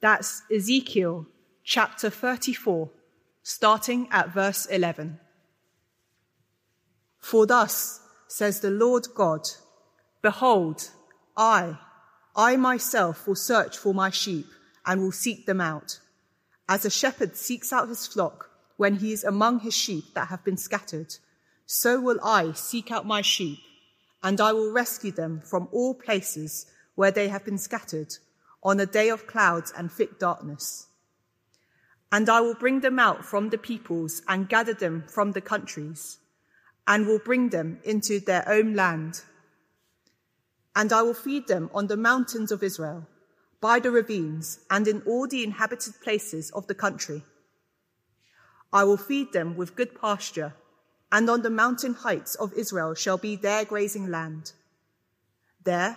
That's Ezekiel chapter 34, starting at verse 11. For thus says the Lord God, Behold, I, I myself will search for my sheep and will seek them out. As a shepherd seeks out his flock when he is among his sheep that have been scattered, so will I seek out my sheep, and I will rescue them from all places where they have been scattered on a day of clouds and thick darkness. And I will bring them out from the peoples and gather them from the countries, and will bring them into their own land. And I will feed them on the mountains of Israel, by the ravines, and in all the inhabited places of the country. I will feed them with good pasture, and on the mountain heights of Israel shall be their grazing land. There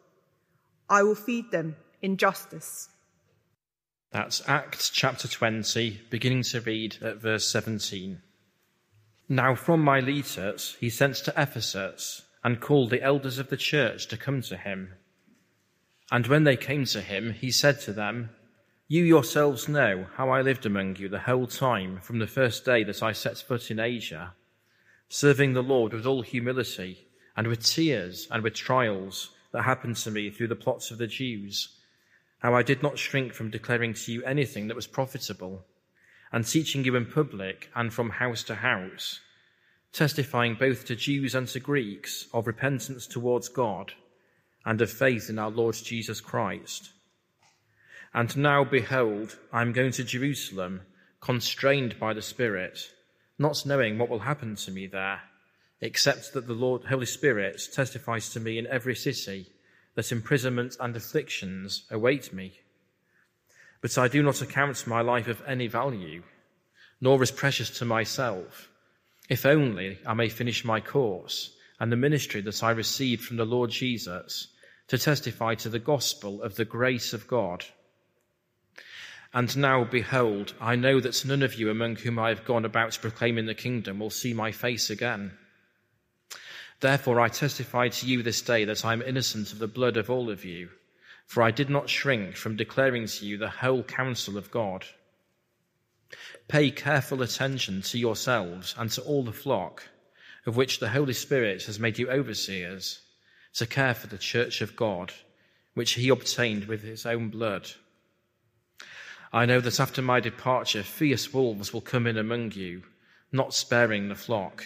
I will feed them in justice. That's Acts chapter 20, beginning to read at verse 17. Now from Miletus he sent to Ephesus and called the elders of the church to come to him. And when they came to him, he said to them, You yourselves know how I lived among you the whole time from the first day that I set foot in Asia, serving the Lord with all humility and with tears and with trials that happened to me through the plots of the Jews how I did not shrink from declaring to you anything that was profitable, and teaching you in public and from house to house, testifying both to Jews and to Greeks of repentance towards God and of faith in our Lord Jesus Christ. And now, behold, I am going to Jerusalem, constrained by the Spirit, not knowing what will happen to me there, except that the Lord, Holy Spirit testifies to me in every city that imprisonment and afflictions await me. But I do not account my life of any value, nor as precious to myself, if only I may finish my course and the ministry that I received from the Lord Jesus to testify to the gospel of the grace of God. And now, behold, I know that none of you among whom I have gone about proclaiming the kingdom will see my face again. Therefore, I testify to you this day that I am innocent of the blood of all of you, for I did not shrink from declaring to you the whole counsel of God. Pay careful attention to yourselves and to all the flock, of which the Holy Spirit has made you overseers, to care for the church of God, which he obtained with his own blood. I know that after my departure, fierce wolves will come in among you, not sparing the flock.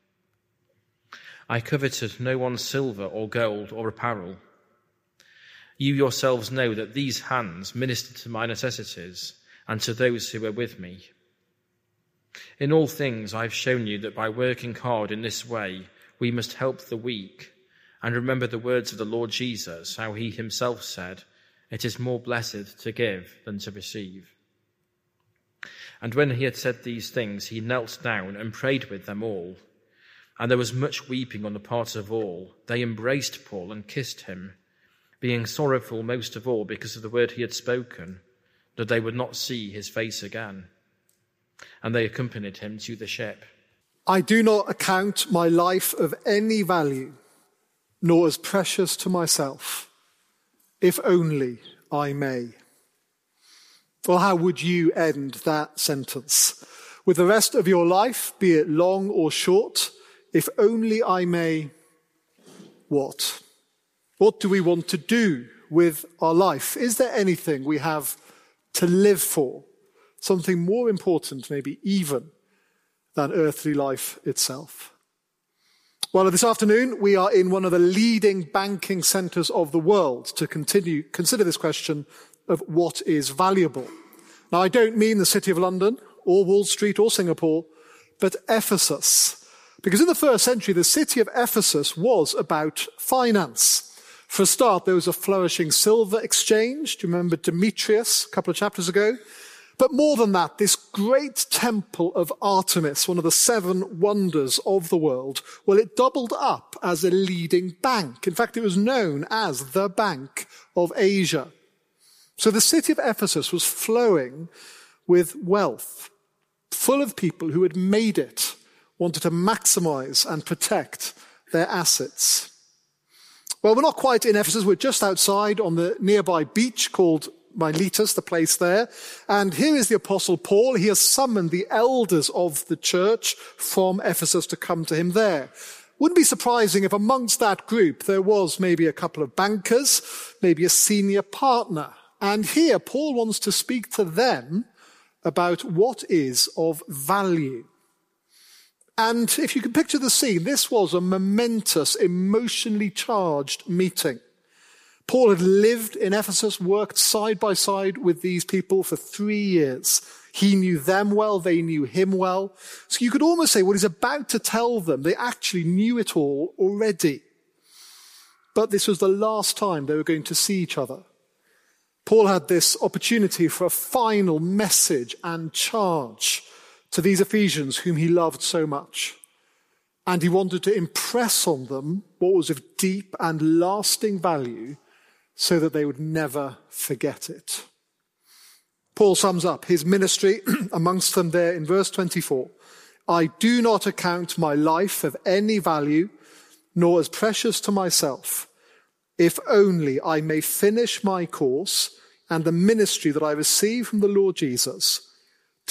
I coveted no one's silver or gold or apparel. You yourselves know that these hands ministered to my necessities and to those who were with me. In all things, I have shown you that by working hard in this way, we must help the weak and remember the words of the Lord Jesus, how he himself said, It is more blessed to give than to receive. And when he had said these things, he knelt down and prayed with them all. And there was much weeping on the part of all. They embraced Paul and kissed him, being sorrowful most of all because of the word he had spoken, that they would not see his face again. And they accompanied him to the ship. I do not account my life of any value, nor as precious to myself, if only I may. Well, how would you end that sentence? With the rest of your life, be it long or short, if only I may, what? What do we want to do with our life? Is there anything we have to live for? Something more important, maybe even, than earthly life itself. Well, this afternoon we are in one of the leading banking centers of the world to continue, consider this question of what is valuable. Now, I don't mean the City of London or Wall Street or Singapore, but Ephesus. Because in the first century, the city of Ephesus was about finance. For a start, there was a flourishing silver exchange. Do you remember Demetrius a couple of chapters ago? But more than that, this great temple of Artemis, one of the seven wonders of the world, well, it doubled up as a leading bank. In fact, it was known as the Bank of Asia. So the city of Ephesus was flowing with wealth, full of people who had made it, wanted to maximize and protect their assets. Well, we're not quite in Ephesus. We're just outside on the nearby beach called Miletus, the place there. And here is the apostle Paul. He has summoned the elders of the church from Ephesus to come to him there. Wouldn't be surprising if amongst that group there was maybe a couple of bankers, maybe a senior partner. And here Paul wants to speak to them about what is of value. And if you can picture the scene, this was a momentous, emotionally charged meeting. Paul had lived in Ephesus, worked side by side with these people for three years. He knew them well, they knew him well. So you could almost say what he's about to tell them, they actually knew it all already. But this was the last time they were going to see each other. Paul had this opportunity for a final message and charge to these Ephesians whom he loved so much. And he wanted to impress on them what was of deep and lasting value so that they would never forget it. Paul sums up his ministry amongst them there in verse 24. I do not account my life of any value, nor as precious to myself, if only I may finish my course and the ministry that I receive from the Lord Jesus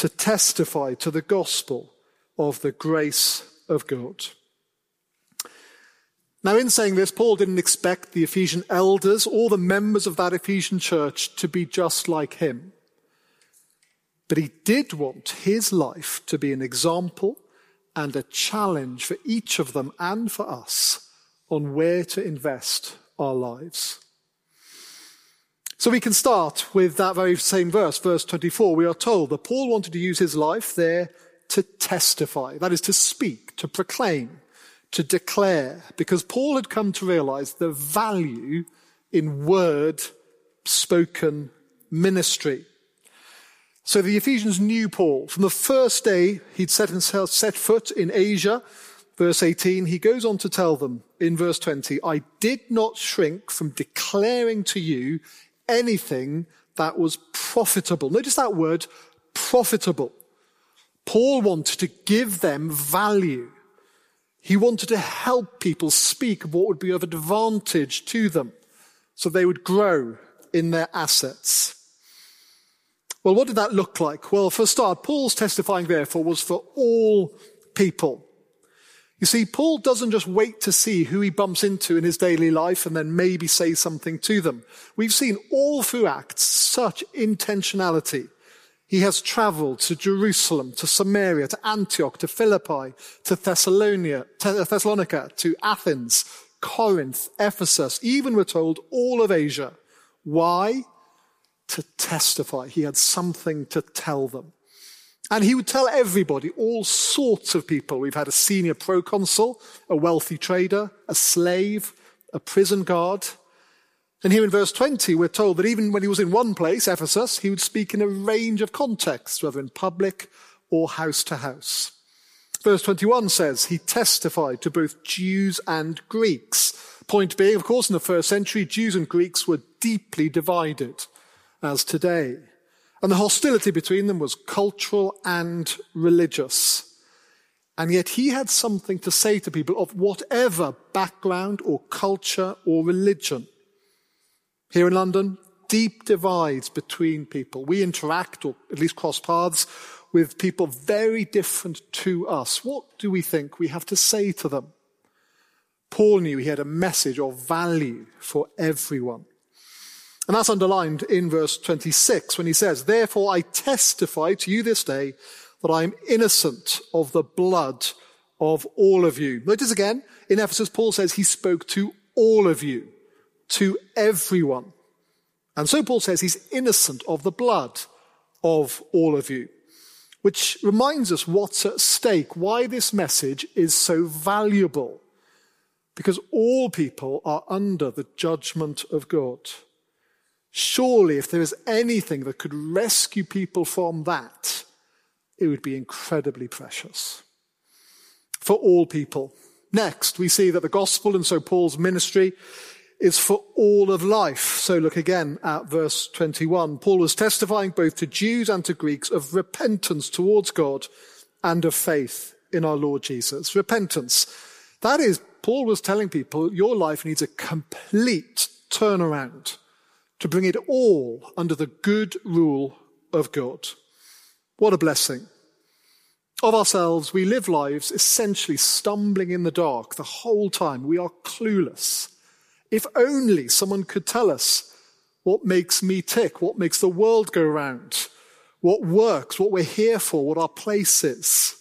to testify to the gospel of the grace of God. Now, in saying this, Paul didn't expect the Ephesian elders or the members of that Ephesian church to be just like him. But he did want his life to be an example and a challenge for each of them and for us on where to invest our lives. So we can start with that very same verse, verse 24. We are told that Paul wanted to use his life there to testify, that is, to speak, to proclaim to declare, because Paul had come to realize the value in word spoken ministry. So the Ephesians knew Paul. From the first day he'd set himself, set foot in Asia, verse 18, he goes on to tell them in verse 20, I did not shrink from declaring to you anything that was profitable. Notice that word, profitable. Paul wanted to give them value. He wanted to help people speak of what would be of advantage to them so they would grow in their assets. Well, what did that look like? Well, for a start, Paul's testifying, therefore, was for all people. You see, Paul doesn't just wait to see who he bumps into in his daily life and then maybe say something to them. We've seen all through Acts such intentionality he has traveled to Jerusalem, to Samaria, to Antioch, to Philippi, to Thessalonica, to Athens, Corinth, Ephesus, even we're told all of Asia. Why? To testify. He had something to tell them. And he would tell everybody, all sorts of people. We've had a senior proconsul, a wealthy trader, a slave, a prison guard, and here in verse 20, we're told that even when he was in one place, Ephesus, he would speak in a range of contexts, whether in public or house to house. Verse 21 says he testified to both Jews and Greeks. Point being, of course, in the first century, Jews and Greeks were deeply divided, as today. And the hostility between them was cultural and religious. And yet he had something to say to people of whatever background or culture or religion. Here in London, deep divides between people. We interact, or at least cross paths, with people very different to us. What do we think we have to say to them? Paul knew he had a message of value for everyone. And that's underlined in verse 26 when he says, Therefore I testify to you this day that I am innocent of the blood of all of you. Notice again, in Ephesus, Paul says he spoke to all of you, to everyone. And so Paul says he's innocent of the blood of all of you, which reminds us what's at stake, why this message is so valuable. Because all people are under the judgment of God. Surely, if there is anything that could rescue people from that, it would be incredibly precious for all people. Next, we see that the gospel and so Paul's ministry is for all of life. So look again at verse 21. Paul was testifying both to Jews and to Greeks of repentance towards God and of faith in our Lord Jesus. Repentance. That is, Paul was telling people your life needs a complete turnaround to bring it all under the good rule of God. What a blessing. Of ourselves, we live lives essentially stumbling in the dark the whole time. We are clueless. If only someone could tell us what makes me tick, what makes the world go round, what works, what we're here for, what our place is.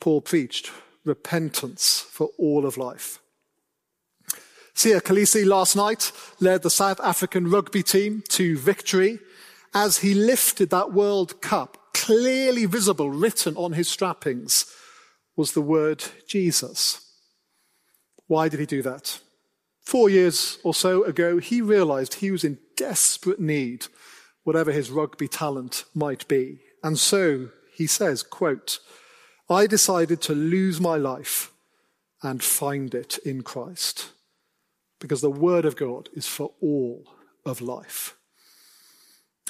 Paul preached repentance for all of life. Siya Kolisi last night led the South African rugby team to victory as he lifted that World Cup. Clearly visible, written on his strappings, was the word Jesus. Why did he do that? Four years or so ago, he realized he was in desperate need, whatever his rugby talent might be. And so he says, quote, I decided to lose my life and find it in Christ because the word of God is for all of life.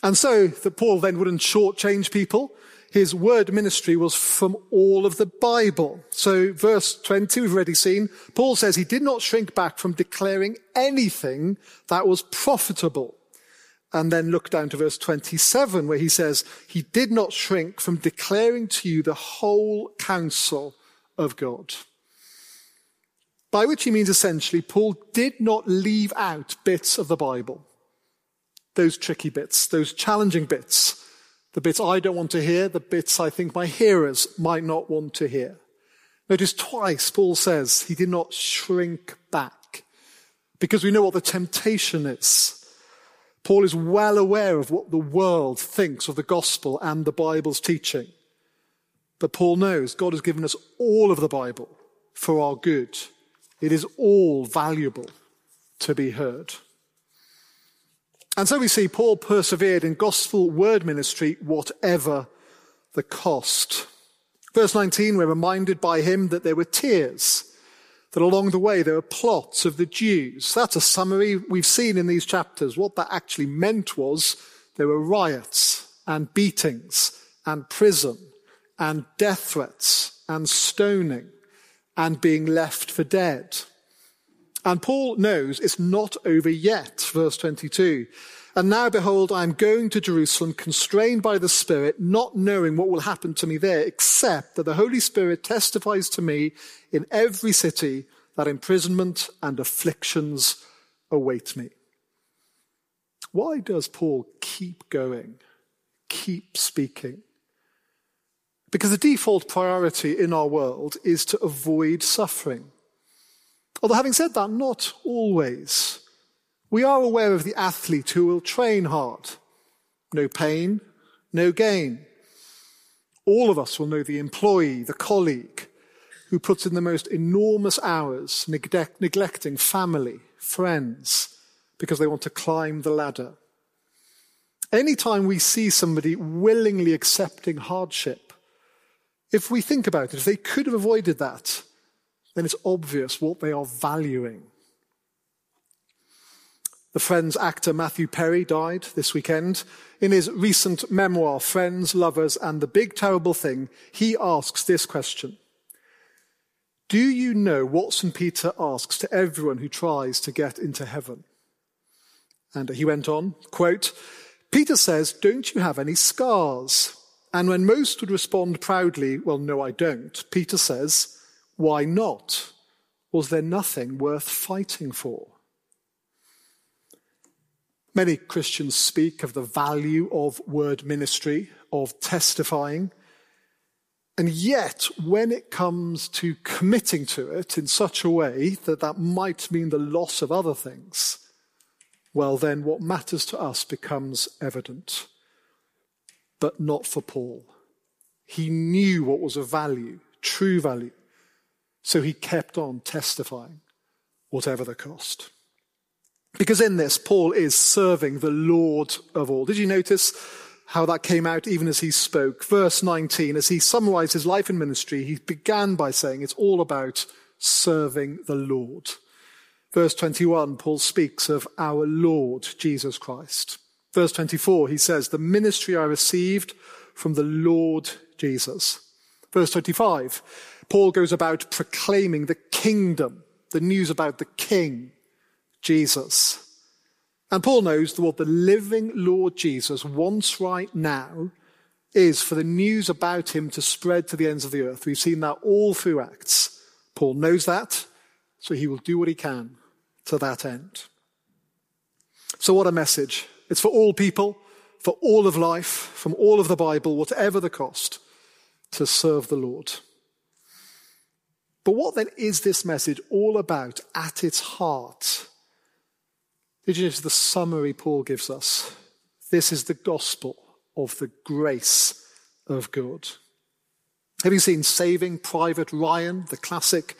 And so that Paul then wouldn't shortchange people. His word ministry was from all of the Bible. So verse 20, we've already seen, Paul says he did not shrink back from declaring anything that was profitable. And then look down to verse 27 where he says, he did not shrink from declaring to you the whole counsel of God. By which he means essentially, Paul did not leave out bits of the Bible. Those tricky bits, those challenging bits, the bits I don't want to hear, the bits I think my hearers might not want to hear. Notice twice Paul says he did not shrink back because we know what the temptation is. Paul is well aware of what the world thinks of the gospel and the Bible's teaching. But Paul knows God has given us all of the Bible for our good. It is all valuable to be heard. And so we see Paul persevered in gospel word ministry, whatever the cost. Verse 19, we're reminded by him that there were tears, that along the way there were plots of the Jews. That's a summary we've seen in these chapters. What that actually meant was there were riots and beatings and prison and death threats and stoning and being left for dead. And Paul knows it's not over yet, verse 22. And now behold, I am going to Jerusalem, constrained by the Spirit, not knowing what will happen to me there, except that the Holy Spirit testifies to me in every city that imprisonment and afflictions await me. Why does Paul keep going, keep speaking? Because the default priority in our world is to avoid suffering. Although, having said that, not always. We are aware of the athlete who will train hard. No pain, no gain. All of us will know the employee, the colleague, who puts in the most enormous hours neglect, neglecting family, friends, because they want to climb the ladder. Anytime we see somebody willingly accepting hardship, if we think about it, if they could have avoided that, then it's obvious what they are valuing. The Friends actor Matthew Perry died this weekend. In his recent memoir, Friends, Lovers, and the Big Terrible Thing, he asks this question. Do you know what St. Peter asks to everyone who tries to get into heaven? And he went on, quote, Peter says, don't you have any scars? And when most would respond proudly, well, no, I don't, Peter says, why not? Was there nothing worth fighting for? Many Christians speak of the value of word ministry, of testifying. And yet, when it comes to committing to it in such a way that that might mean the loss of other things, well, then what matters to us becomes evident. But not for Paul. He knew what was of value, true value. So he kept on testifying, whatever the cost. Because in this, Paul is serving the Lord of all. Did you notice how that came out even as he spoke? Verse 19, as he summarized his life and ministry, he began by saying it's all about serving the Lord. Verse 21, Paul speaks of our Lord Jesus Christ. Verse 24, he says, the ministry I received from the Lord Jesus. Verse 25, Paul goes about proclaiming the kingdom, the news about the king Jesus. And Paul knows that what the living Lord Jesus wants right now is for the news about him to spread to the ends of the earth. We've seen that all through Acts. Paul knows that, so he will do what he can to that end. So, what a message! It's for all people, for all of life, from all of the Bible, whatever the cost, to serve the Lord. But what then is this message all about at its heart? Did you notice the summary Paul gives us? This is the gospel of the grace of God. Have you seen Saving Private Ryan, the classic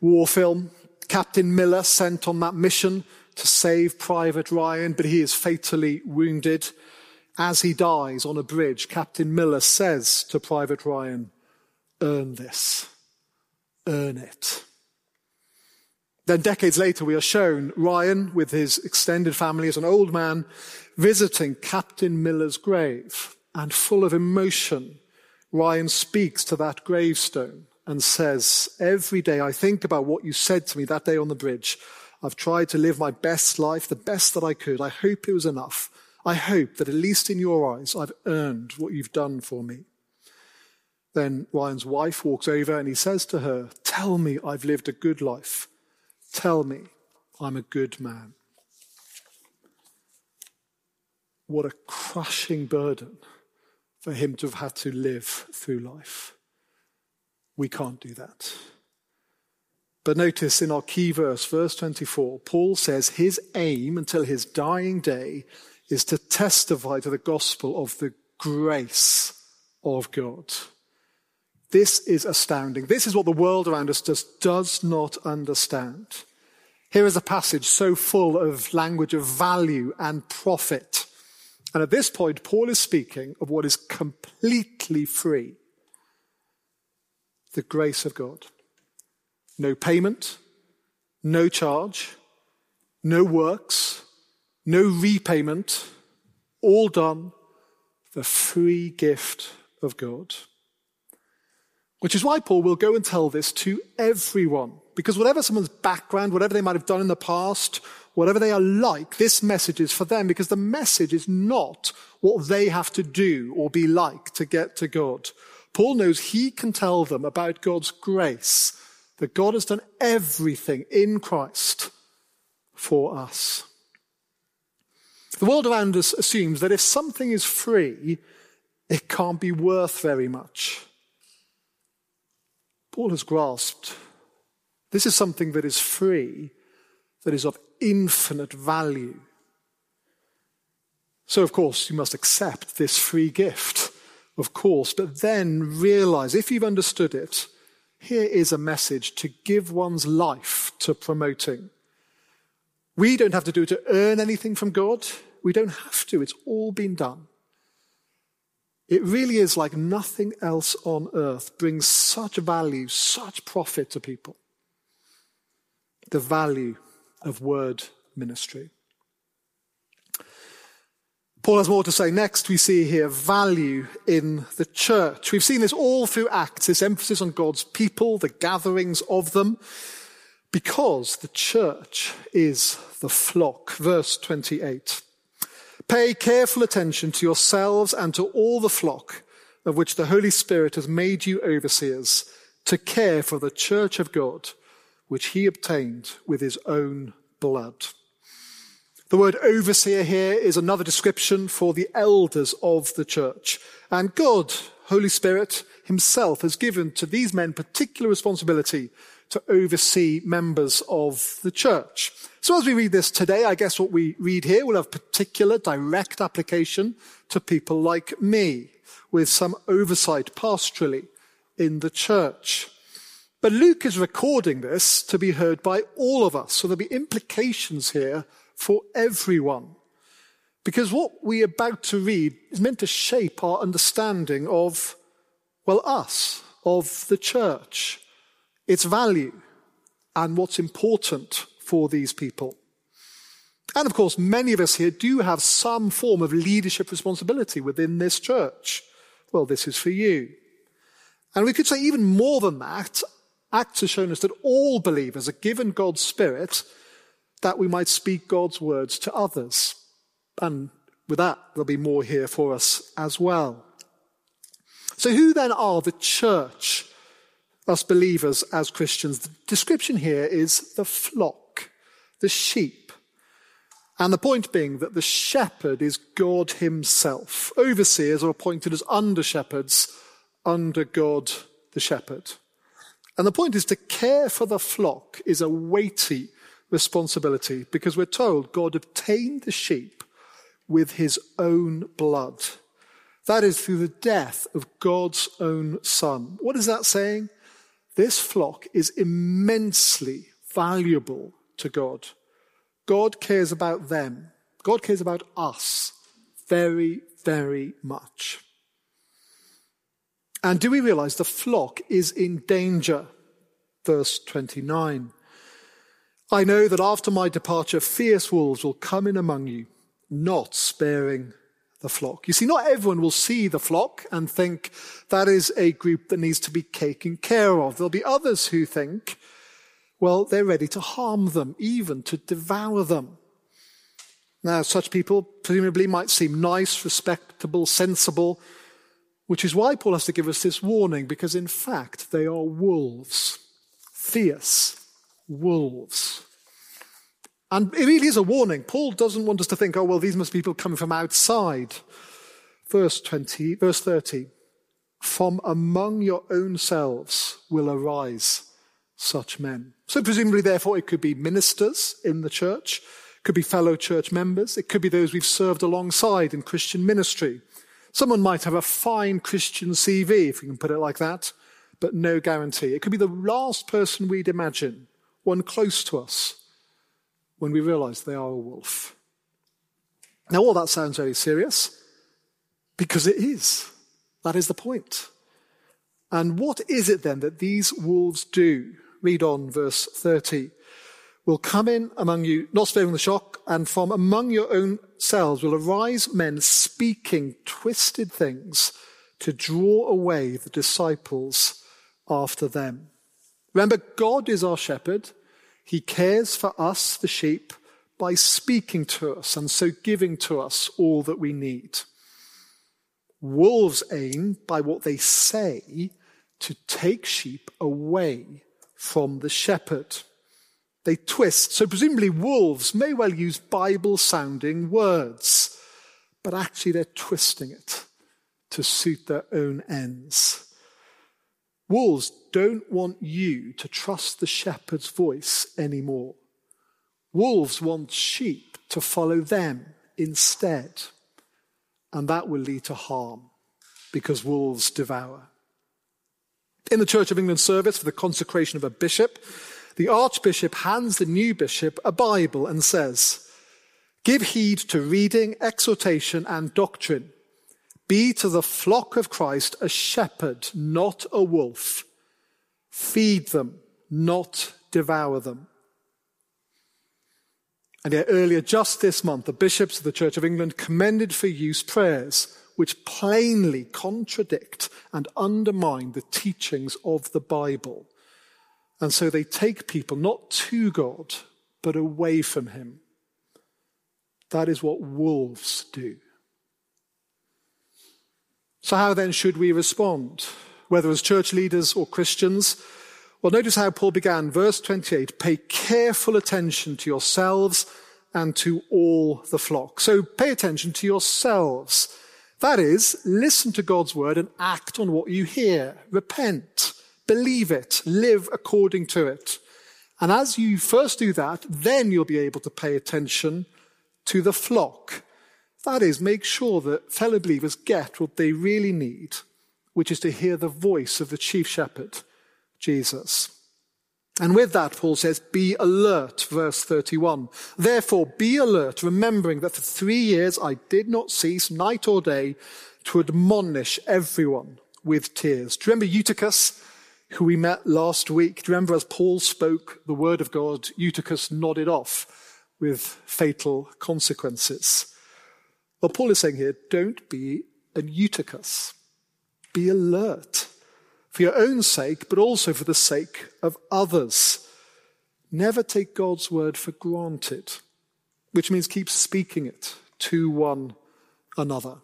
war film? Captain Miller sent on that mission to save Private Ryan, but he is fatally wounded. As he dies on a bridge, Captain Miller says to Private Ryan, Earn this, earn it. Then, decades later, we are shown Ryan with his extended family as an old man visiting Captain Miller's grave. And full of emotion, Ryan speaks to that gravestone and says, Every day I think about what you said to me that day on the bridge. I've tried to live my best life, the best that I could. I hope it was enough. I hope that at least in your eyes, I've earned what you've done for me. Then Ryan's wife walks over and he says to her, Tell me I've lived a good life. Tell me I'm a good man. What a crushing burden for him to have had to live through life. We can't do that. But notice in our key verse, verse 24, Paul says his aim until his dying day is to testify to the gospel of the grace of God. This is astounding. This is what the world around us just does not understand. Here is a passage so full of language of value and profit. And at this point, Paul is speaking of what is completely free the grace of God. No payment, no charge, no works, no repayment, all done, the free gift of God. Which is why Paul will go and tell this to everyone. Because whatever someone's background, whatever they might have done in the past, whatever they are like, this message is for them because the message is not what they have to do or be like to get to God. Paul knows he can tell them about God's grace, that God has done everything in Christ for us. The world around us assumes that if something is free, it can't be worth very much. Paul has grasped this is something that is free, that is of infinite value. So, of course, you must accept this free gift, of course, but then realize, if you've understood it, here is a message to give one's life to promoting. We don't have to do it to earn anything from God. We don't have to. It's all been done. It really is like nothing else on earth brings such value, such profit to people. The value of word ministry. Paul has more to say next. We see here value in the church. We've seen this all through Acts, this emphasis on God's people, the gatherings of them, because the church is the flock. Verse 28. Pay careful attention to yourselves and to all the flock of which the Holy Spirit has made you overseers to care for the church of God, which he obtained with his own blood. The word overseer here is another description for the elders of the church. And God, Holy Spirit, himself has given to these men particular responsibility to oversee members of the church. So as we read this today, I guess what we read here will have particular direct application to people like me with some oversight pastorally in the church. But Luke is recording this to be heard by all of us. So there'll be implications here for everyone. Because what we're about to read is meant to shape our understanding of, well, us, of the church its value and what's important for these people. And of course, many of us here do have some form of leadership responsibility within this church. Well, this is for you. And we could say even more than that, Acts has shown us that all believers are given God's Spirit that we might speak God's words to others. And with that, there'll be more here for us as well. So who then are the church us believers as Christians. The description here is the flock, the sheep. And the point being that the shepherd is God himself. Overseers are appointed as under shepherds under God the shepherd. And the point is to care for the flock is a weighty responsibility because we're told God obtained the sheep with his own blood. That is through the death of God's own son. What is that saying? This flock is immensely valuable to God. God cares about them. God cares about us very, very much. And do we realize the flock is in danger? Verse 29. I know that after my departure, fierce wolves will come in among you, not sparing the flock. You see, not everyone will see the flock and think that is a group that needs to be taken care of. There'll be others who think, well, they're ready to harm them, even to devour them. Now, such people presumably might seem nice, respectable, sensible, which is why Paul has to give us this warning, because in fact, they are wolves. Fierce wolves. And it really is a warning. Paul doesn't want us to think, oh, well, these must be people coming from outside. Verse 20, verse 30. From among your own selves will arise such men. So presumably, therefore, it could be ministers in the church, it could be fellow church members, it could be those we've served alongside in Christian ministry. Someone might have a fine Christian CV, if we can put it like that, but no guarantee. It could be the last person we'd imagine, one close to us, when we realize they are a wolf. Now, all that sounds very serious because it is. That is the point. And what is it then that these wolves do? Read on verse 30. Will come in among you, not sparing the shock, and from among your own selves will arise men speaking twisted things to draw away the disciples after them. Remember, God is our shepherd. He cares for us, the sheep, by speaking to us and so giving to us all that we need. Wolves aim, by what they say, to take sheep away from the shepherd. They twist. So presumably wolves may well use Bible sounding words, but actually they're twisting it to suit their own ends. Wolves don't want you to trust the shepherd's voice anymore. Wolves want sheep to follow them instead. And that will lead to harm because wolves devour. In the Church of England service for the consecration of a bishop, the Archbishop hands the new bishop a Bible and says, Give heed to reading, exhortation, and doctrine. Be to the flock of Christ a shepherd, not a wolf. Feed them, not devour them. And yet, earlier, just this month, the bishops of the Church of England commended for use prayers which plainly contradict and undermine the teachings of the Bible. And so they take people not to God, but away from Him. That is what wolves do. So, how then should we respond, whether as church leaders or Christians? Well, notice how Paul began, verse 28 pay careful attention to yourselves and to all the flock. So, pay attention to yourselves. That is, listen to God's word and act on what you hear. Repent, believe it, live according to it. And as you first do that, then you'll be able to pay attention to the flock. That is, make sure that fellow believers get what they really need, which is to hear the voice of the chief shepherd, Jesus. And with that, Paul says, be alert, verse 31. Therefore, be alert, remembering that for three years I did not cease night or day to admonish everyone with tears. Do you remember Eutychus? who we met last week. Do you remember as Paul spoke the word of God, Eutychus nodded off with fatal consequences? Well, Paul is saying here, don't be an Eutychus. Be alert for your own sake, but also for the sake of others. Never take God's word for granted, which means keep speaking it to one another.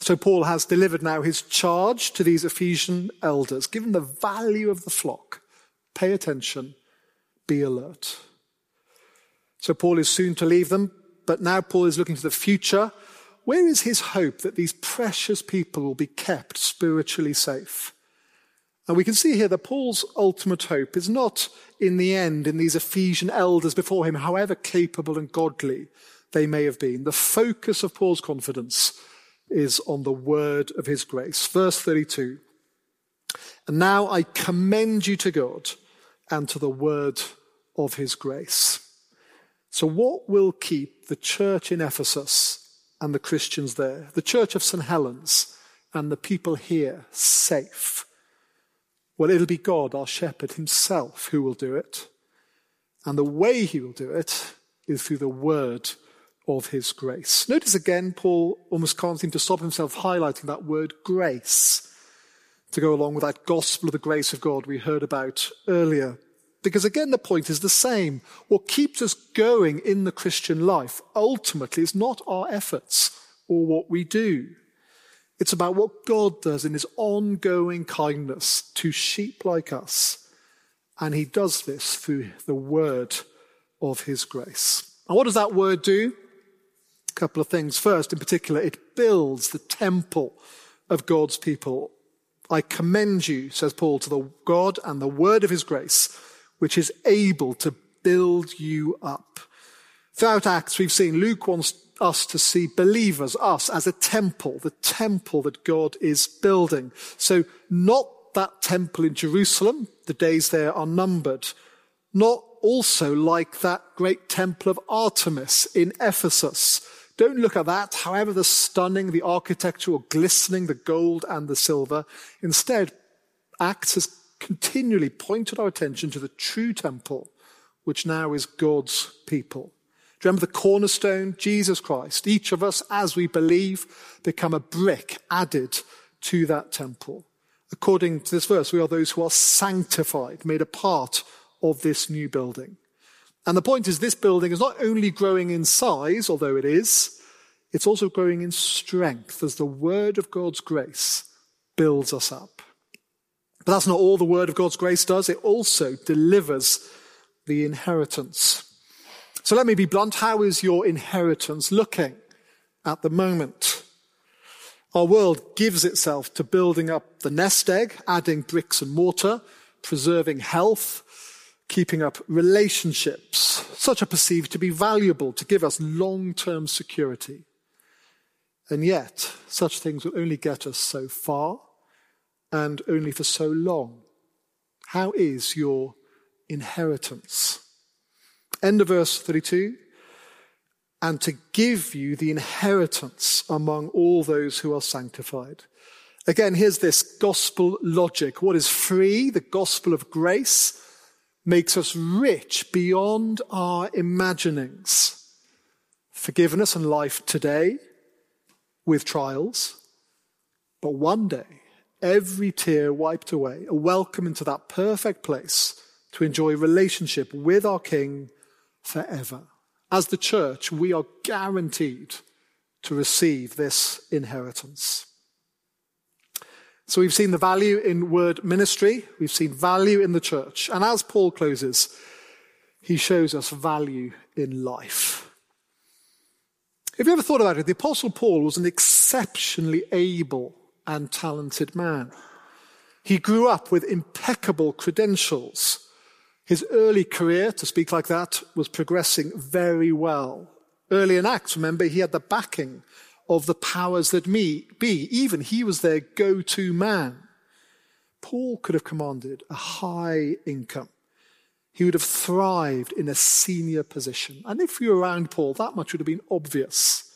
So Paul has delivered now his charge to these Ephesian elders, given the value of the flock. Pay attention, be alert. So Paul is soon to leave them, but now Paul is looking to the future. Where is his hope that these precious people will be kept spiritually safe? And we can see here that Paul's ultimate hope is not in the end in these Ephesian elders before him, however capable and godly they may have been. The focus of Paul's confidence is on the word of his grace. Verse 32. And now I commend you to God and to the word of his grace. So, what will keep the church in Ephesus and the Christians there, the church of St. Helens and the people here safe? Well, it'll be God, our shepherd himself, who will do it. And the way he will do it is through the word of his grace. Notice again, Paul almost can't seem to stop himself highlighting that word grace to go along with that gospel of the grace of God we heard about earlier. Because again, the point is the same. What keeps us going in the Christian life ultimately is not our efforts or what we do. It's about what God does in his ongoing kindness to sheep like us. And he does this through the word of his grace. And what does that word do? A couple of things. First, in particular, it builds the temple of God's people. I commend you, says Paul, to the God and the word of his grace, which is able to build you up. Throughout Acts, we've seen Luke wants us to see believers, us, as a temple, the temple that God is building. So not that temple in Jerusalem, the days there are numbered. Not also like that great temple of Artemis in Ephesus, don't look at that, however the stunning, the architectural glistening, the gold and the silver. Instead, Acts has continually pointed our attention to the true temple, which now is God's people. Do you remember the cornerstone? Jesus Christ. Each of us, as we believe, become a brick added to that temple. According to this verse, we are those who are sanctified, made a part of this new building. And the point is, this building is not only growing in size, although it is, it's also growing in strength as the word of God's grace builds us up. But that's not all the word of God's grace does. It also delivers the inheritance. So let me be blunt. How is your inheritance looking at the moment? Our world gives itself to building up the nest egg, adding bricks and mortar, preserving health, keeping up relationships. Such are perceived to be valuable to give us long term security. And yet, such things will only get us so far and only for so long. How is your inheritance? End of verse 32. And to give you the inheritance among all those who are sanctified. Again, here's this gospel logic. What is free, the gospel of grace, makes us rich beyond our imaginings. Forgiveness and life today with trials, but one day, every tear wiped away, a welcome into that perfect place to enjoy relationship with our King forever. As the church, we are guaranteed to receive this inheritance. So we've seen the value in word ministry. We've seen value in the church. And as Paul closes, he shows us value in life. Have you ever thought about it? The Apostle Paul was an exceptionally able and talented man. He grew up with impeccable credentials. His early career, to speak like that, was progressing very well. Early in Acts, remember, he had the backing of the powers that be. Even he was their go to man. Paul could have commanded a high income. He would have thrived in a senior position. And if you were around Paul, that much would have been obvious.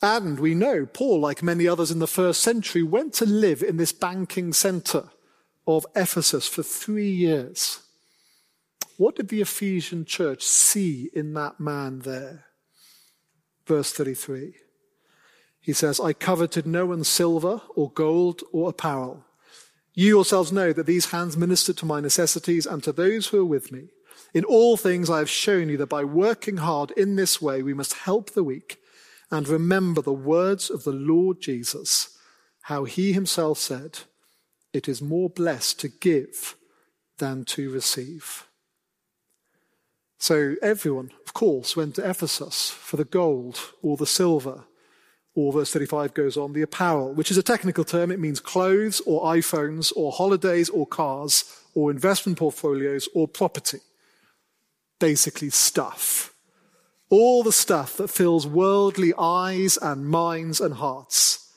And we know Paul, like many others in the first century, went to live in this banking center of Ephesus for three years. What did the Ephesian church see in that man there? Verse 33. He says, I coveted no one's silver or gold or apparel. You yourselves know that these hands ministered to my necessities and to those who are with me. In all things I have shown you that by working hard in this way we must help the weak and remember the words of the Lord Jesus, how he himself said, It is more blessed to give than to receive. So everyone, of course, went to Ephesus for the gold or the silver, or verse 35 goes on, the apparel, which is a technical term. It means clothes or iPhones or holidays or cars or investment portfolios or property. Basically, stuff. All the stuff that fills worldly eyes and minds and hearts.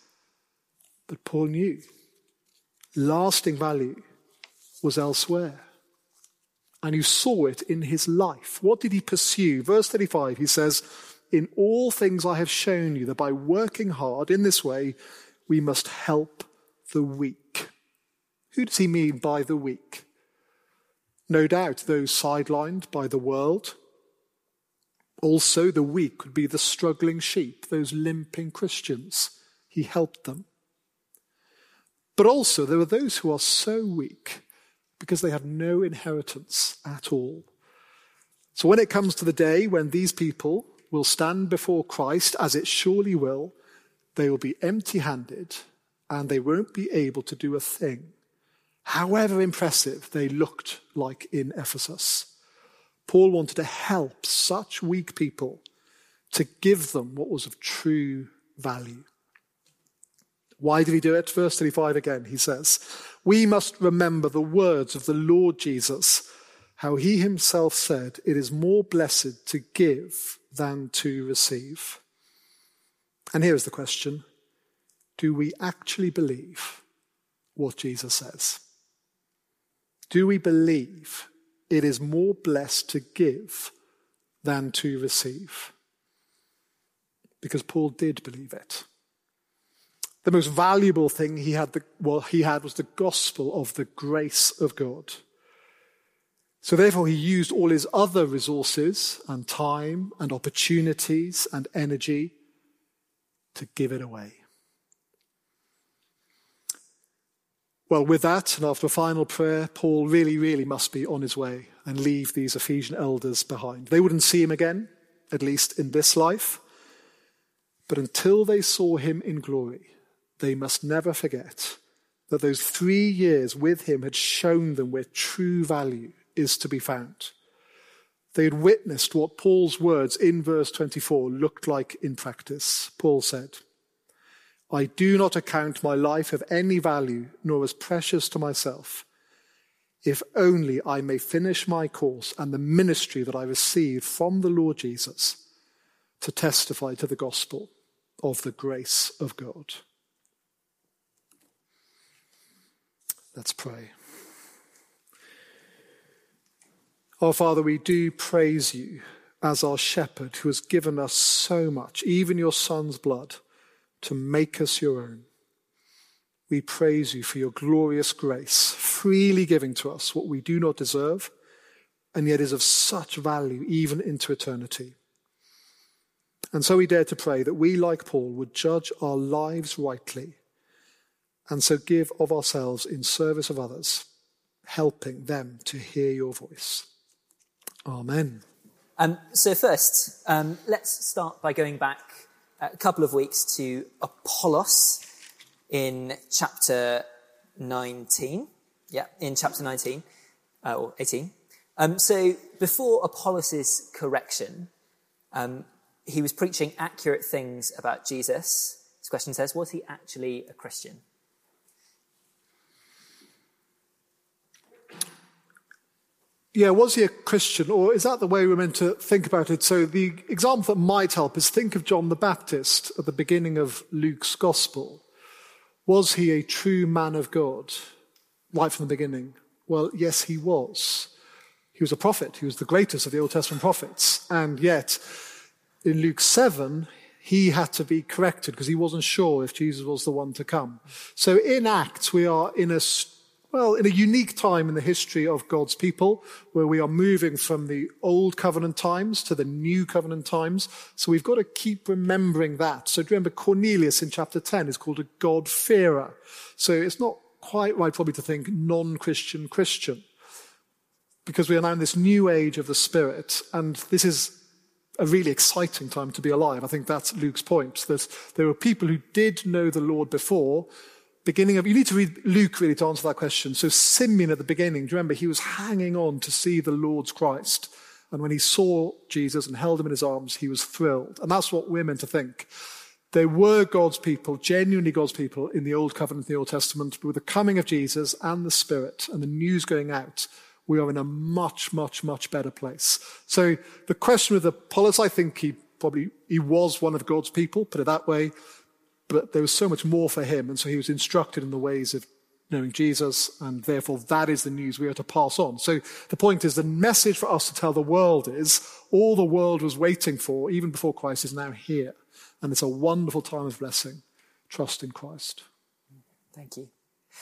But Paul knew lasting value was elsewhere. And you saw it in his life. What did he pursue? Verse 35, he says, In all things I have shown you that by working hard in this way, we must help the weak. Who does he mean by the weak? No doubt those sidelined by the world, also, the weak could be the struggling sheep, those limping Christians. He helped them. But also, there are those who are so weak because they have no inheritance at all. So, when it comes to the day when these people will stand before Christ, as it surely will, they will be empty handed and they won't be able to do a thing, however impressive they looked like in Ephesus. Paul wanted to help such weak people to give them what was of true value. Why did he do it? Verse 35 again, he says, We must remember the words of the Lord Jesus, how he himself said, It is more blessed to give than to receive. And here is the question Do we actually believe what Jesus says? Do we believe it is more blessed to give than to receive. Because Paul did believe it. The most valuable thing he had, the, well, he had was the gospel of the grace of God. So therefore, he used all his other resources and time and opportunities and energy to give it away. Well, with that, and after a final prayer, Paul really, really must be on his way and leave these Ephesian elders behind. They wouldn't see him again, at least in this life. But until they saw him in glory, they must never forget that those three years with him had shown them where true value is to be found. They had witnessed what Paul's words in verse 24 looked like in practice. Paul said, I do not account my life of any value, nor as precious to myself, if only I may finish my course and the ministry that I received from the Lord Jesus to testify to the gospel of the grace of God. Let's pray. Our Father, we do praise you as our shepherd who has given us so much, even your Son's blood to make us your own. We praise you for your glorious grace, freely giving to us what we do not deserve, and yet is of such value even into eternity. And so we dare to pray that we, like Paul, would judge our lives rightly, and so give of ourselves in service of others, helping them to hear your voice. Amen. Um, so, first, um, let's start by going back a couple of weeks to Apollos in chapter 19. Yeah, in chapter 19, uh, or 18. Um, so before Apollos' correction, um, he was preaching accurate things about Jesus. This question says, was he actually a Christian? Yeah, was he a Christian, or is that the way we're meant to think about it? So, the example that might help is think of John the Baptist at the beginning of Luke's Gospel. Was he a true man of God right from the beginning? Well, yes, he was. He was a prophet. He was the greatest of the Old Testament prophets. And yet, in Luke 7, he had to be corrected because he wasn't sure if Jesus was the one to come. So in Acts, we are in a well, in a unique time in the history of God's people, where we are moving from the old covenant times to the new covenant times. So we've got to keep remembering that. So do you remember, Cornelius in chapter 10 is called a God-fearer. So it's not quite right probably to think non-Christian Christian, because we are now in this new age of the Spirit, and this is a really exciting time to be alive. I think that's Luke's point, that there were people who did know the Lord before, beginning of, you need to read Luke really to answer that question. So Simeon at the beginning, do you remember, he was hanging on to see the Lord's Christ. And when he saw Jesus and held him in his arms, he was thrilled. And that's what we're meant to think. There were God's people, genuinely God's people in the Old Covenant, in the Old Testament, but with the coming of Jesus and the Spirit and the news going out, we are in a much, much, much better place. So the question with Apollos, I think he probably, he was one of God's people, put it that way but there was so much more for him. And so he was instructed in the ways of knowing Jesus, and therefore that is the news we are to pass on. So the point is the message for us to tell the world is all the world was waiting for, even before Christ, is now here. And it's a wonderful time of blessing. Trust in Christ. Thank you.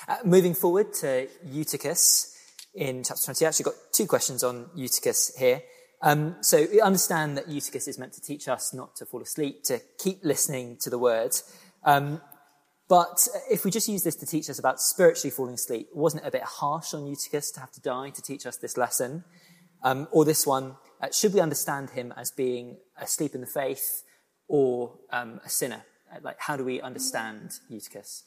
Uh, moving forward to Eutychus in chapter 20, I actually got two questions on Eutychus here. Um, so we understand that Eutychus is meant to teach us not to fall asleep, to keep listening to the word. Um, but if we just use this to teach us about spiritually falling asleep, wasn't it a bit harsh on Eutychus to have to die to teach us this lesson? Um, or this one, uh, should we understand him as being asleep in the faith or um, a sinner? Uh, like, how do we understand Eutychus?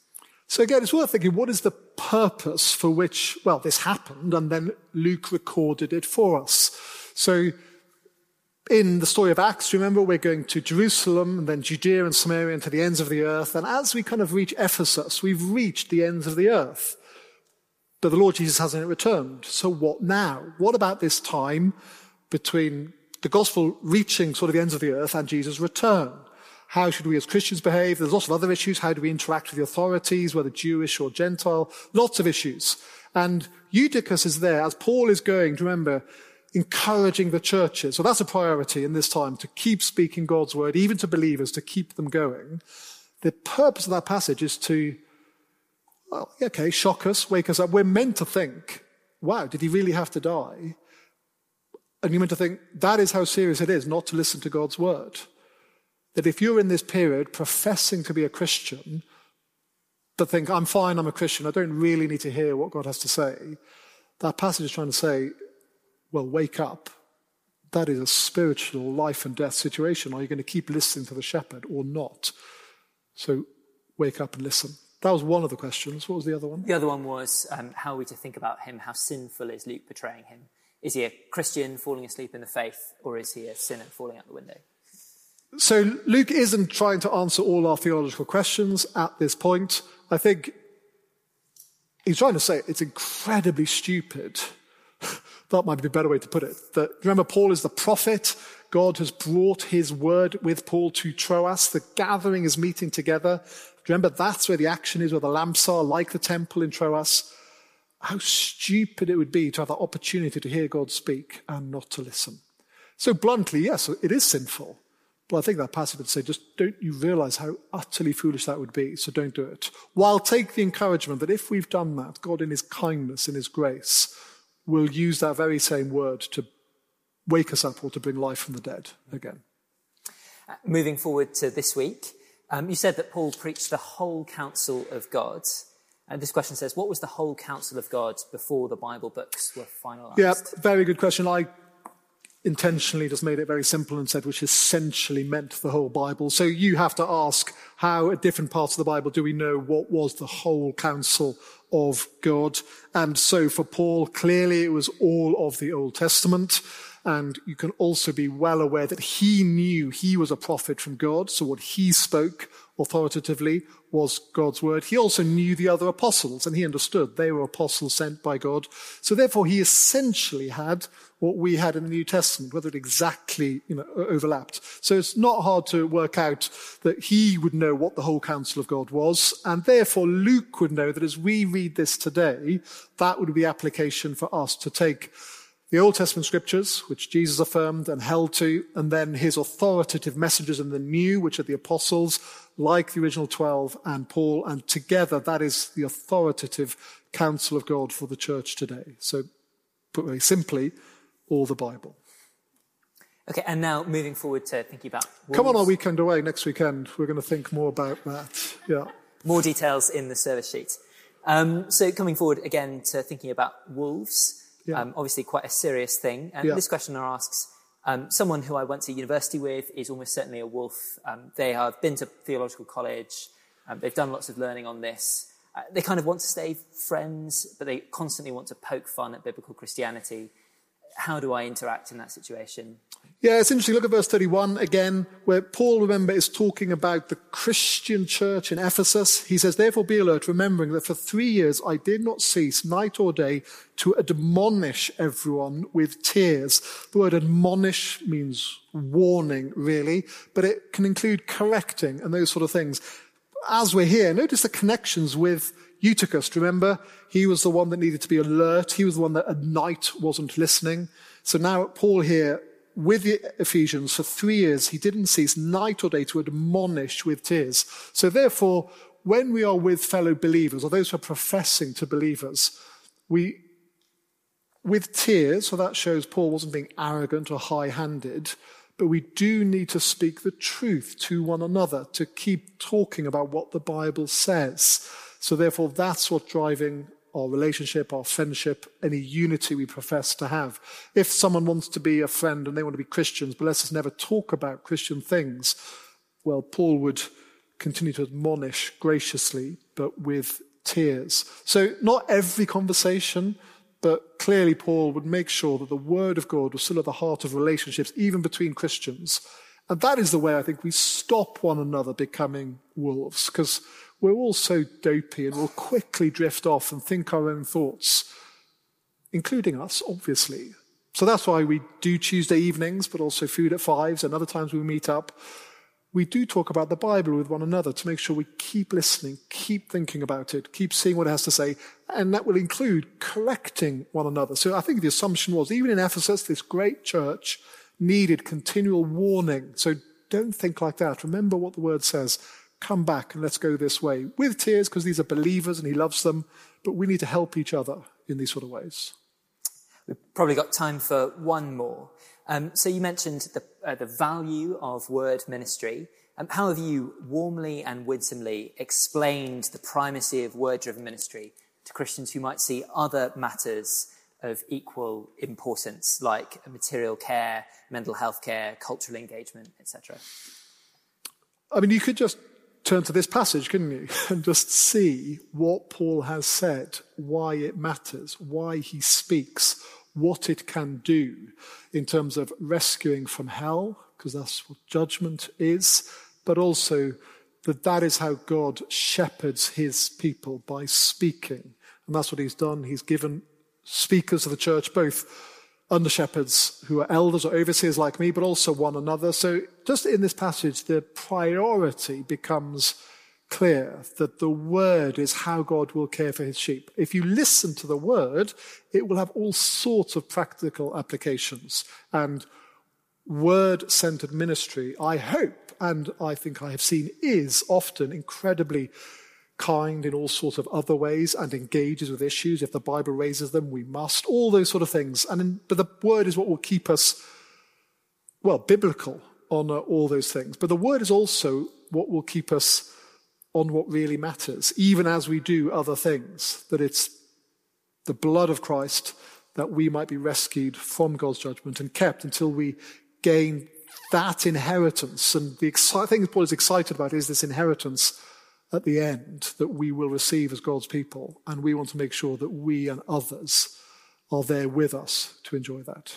So again, it's worth thinking, what is the purpose for which, well, this happened, and then Luke recorded it for us. So in the story of Acts, remember, we're going to Jerusalem and then Judea and Samaria and to the ends of the earth. And as we kind of reach Ephesus, we've reached the ends of the earth. But the Lord Jesus hasn't returned. So what now? What about this time between the gospel reaching sort of the ends of the earth and Jesus' return? How should we as Christians behave? There's lots of other issues. How do we interact with the authorities, whether Jewish or Gentile? Lots of issues. And Eutychus is there as Paul is going, remember, encouraging the churches. So that's a priority in this time to keep speaking God's word, even to believers, to keep them going. The purpose of that passage is to, well, okay, shock us, wake us up. We're meant to think, wow, did he really have to die? And you're meant to think, that is how serious it is not to listen to God's word. That if you're in this period professing to be a Christian, but think, I'm fine, I'm a Christian, I don't really need to hear what God has to say, that passage is trying to say, well, wake up. That is a spiritual life and death situation. Are you going to keep listening to the shepherd or not? So wake up and listen. That was one of the questions. What was the other one? The other one was um, how are we to think about him? How sinful is Luke portraying him? Is he a Christian falling asleep in the faith, or is he a sinner falling out the window? So Luke isn't trying to answer all our theological questions at this point. I think he's trying to say it's incredibly stupid that might be a better way to put it. That, remember, Paul is the prophet. God has brought his word with Paul to Troas. The gathering is meeting together. Remember, that's where the action is, where the lamps are, like the temple in Troas. How stupid it would be to have that opportunity to hear God speak and not to listen. So bluntly, yes, it is sinful. But I think that passage would say, just don't you realize how utterly foolish that would be, so don't do it. While take the encouragement that if we've done that, God in his kindness, in his grace, will use that very same word to wake us up or to bring life from the dead again. Uh, moving forward to this week, um, you said that Paul preached the whole counsel of God. And this question says, what was the whole counsel of God before the Bible books were finalized? Yeah, very good question. I intentionally just made it very simple and said, which essentially meant the whole Bible. So you have to ask how at different parts of the Bible do we know what was the whole counsel of God? And so for Paul, clearly it was all of the Old Testament. And you can also be well aware that he knew he was a prophet from God. So what he spoke authoritatively was God's word. He also knew the other apostles and he understood they were apostles sent by God. So therefore he essentially had what we had in the New Testament, whether it exactly you know, overlapped. So it's not hard to work out that he would know what the whole counsel of God was, and therefore Luke would know that as we read this today, that would be application for us to take the Old Testament scriptures, which Jesus affirmed and held to, and then his authoritative messages in the New, which are the apostles, like the original 12 and Paul, and together that is the authoritative counsel of God for the church today. So, put very simply, all the Bible. Okay, and now moving forward to thinking about. Wolves. Come on our weekend away next weekend. We're going to think more about that. Yeah. More details in the service sheet. Um, so coming forward again to thinking about wolves, yeah. um, obviously quite a serious thing. And yeah. this questioner asks, um, someone who I went to university with is almost certainly a wolf. Um, they have been to theological college. Um, they've done lots of learning on this. Uh, they kind of want to stay friends, but they constantly want to poke fun at biblical Christianity how do I interact in that situation? Yeah, it's interesting. Look at verse 31 again, where Paul, remember, is talking about the Christian church in Ephesus. He says, Therefore be alert, remembering that for three years I did not cease, night or day, to admonish everyone with tears. The word admonish means warning, really, but it can include correcting and those sort of things. As we're here, notice the connections with Eutychus, remember? He was the one that needed to be alert. He was the one that at night wasn't listening. So now Paul here with the Ephesians for three years, he didn't cease night or day to admonish with tears. So therefore, when we are with fellow believers or those who are professing to believers, we, with tears, so that shows Paul wasn't being arrogant or high handed, but we do need to speak the truth to one another, to keep talking about what the Bible says. So therefore, that's what's driving our relationship, our friendship, any unity we profess to have. If someone wants to be a friend and they want to be Christians, but let's just never talk about Christian things, well, Paul would continue to admonish graciously, but with tears. So not every conversation, but clearly Paul would make sure that the word of God was still at the heart of relationships, even between Christians. And that is the way I think we stop one another becoming wolves, because we're all so dopey and we'll quickly drift off and think our own thoughts, including us, obviously. So that's why we do Tuesday evenings, but also food at fives, and other times we meet up. We do talk about the Bible with one another to make sure we keep listening, keep thinking about it, keep seeing what it has to say, and that will include correcting one another. So I think the assumption was, even in Ephesus, this great church needed continual warning. So don't think like that. Remember what the word says come back and let's go this way with tears because these are believers and he loves them, but we need to help each other in these sort of ways. We've probably got time for one more. Um, so you mentioned the, uh, the value of word ministry. Um, how have you warmly and winsomely explained the primacy of word driven ministry to Christians who might see other matters of equal importance, like material care, mental health care, cultural engagement, etc.? I mean, you could just turn to this passage, couldn't you? And just see what Paul has said, why it matters, why he speaks, what it can do in terms of rescuing from hell, because that's what judgment is, but also that that is how God shepherds his people by speaking. And that's what he's done. He's given speakers of the church, both under shepherds who are elders or overseers like me, but also one another. So just in this passage, the priority becomes clear that the word is how God will care for his sheep. If you listen to the word, it will have all sorts of practical applications and word centered ministry, I hope, and I think I have seen is often incredibly kind in all sorts of other ways and engages with issues. If the Bible raises them, we must. All those sort of things. And in, but the word is what will keep us, well, biblical on uh, all those things. But the word is also what will keep us on what really matters, even as we do other things. That it's the blood of Christ that we might be rescued from God's judgment and kept until we gain that inheritance. And the thing Paul is excited about is this inheritance at the end that we will receive as God's people. And we want to make sure that we and others are there with us to enjoy that.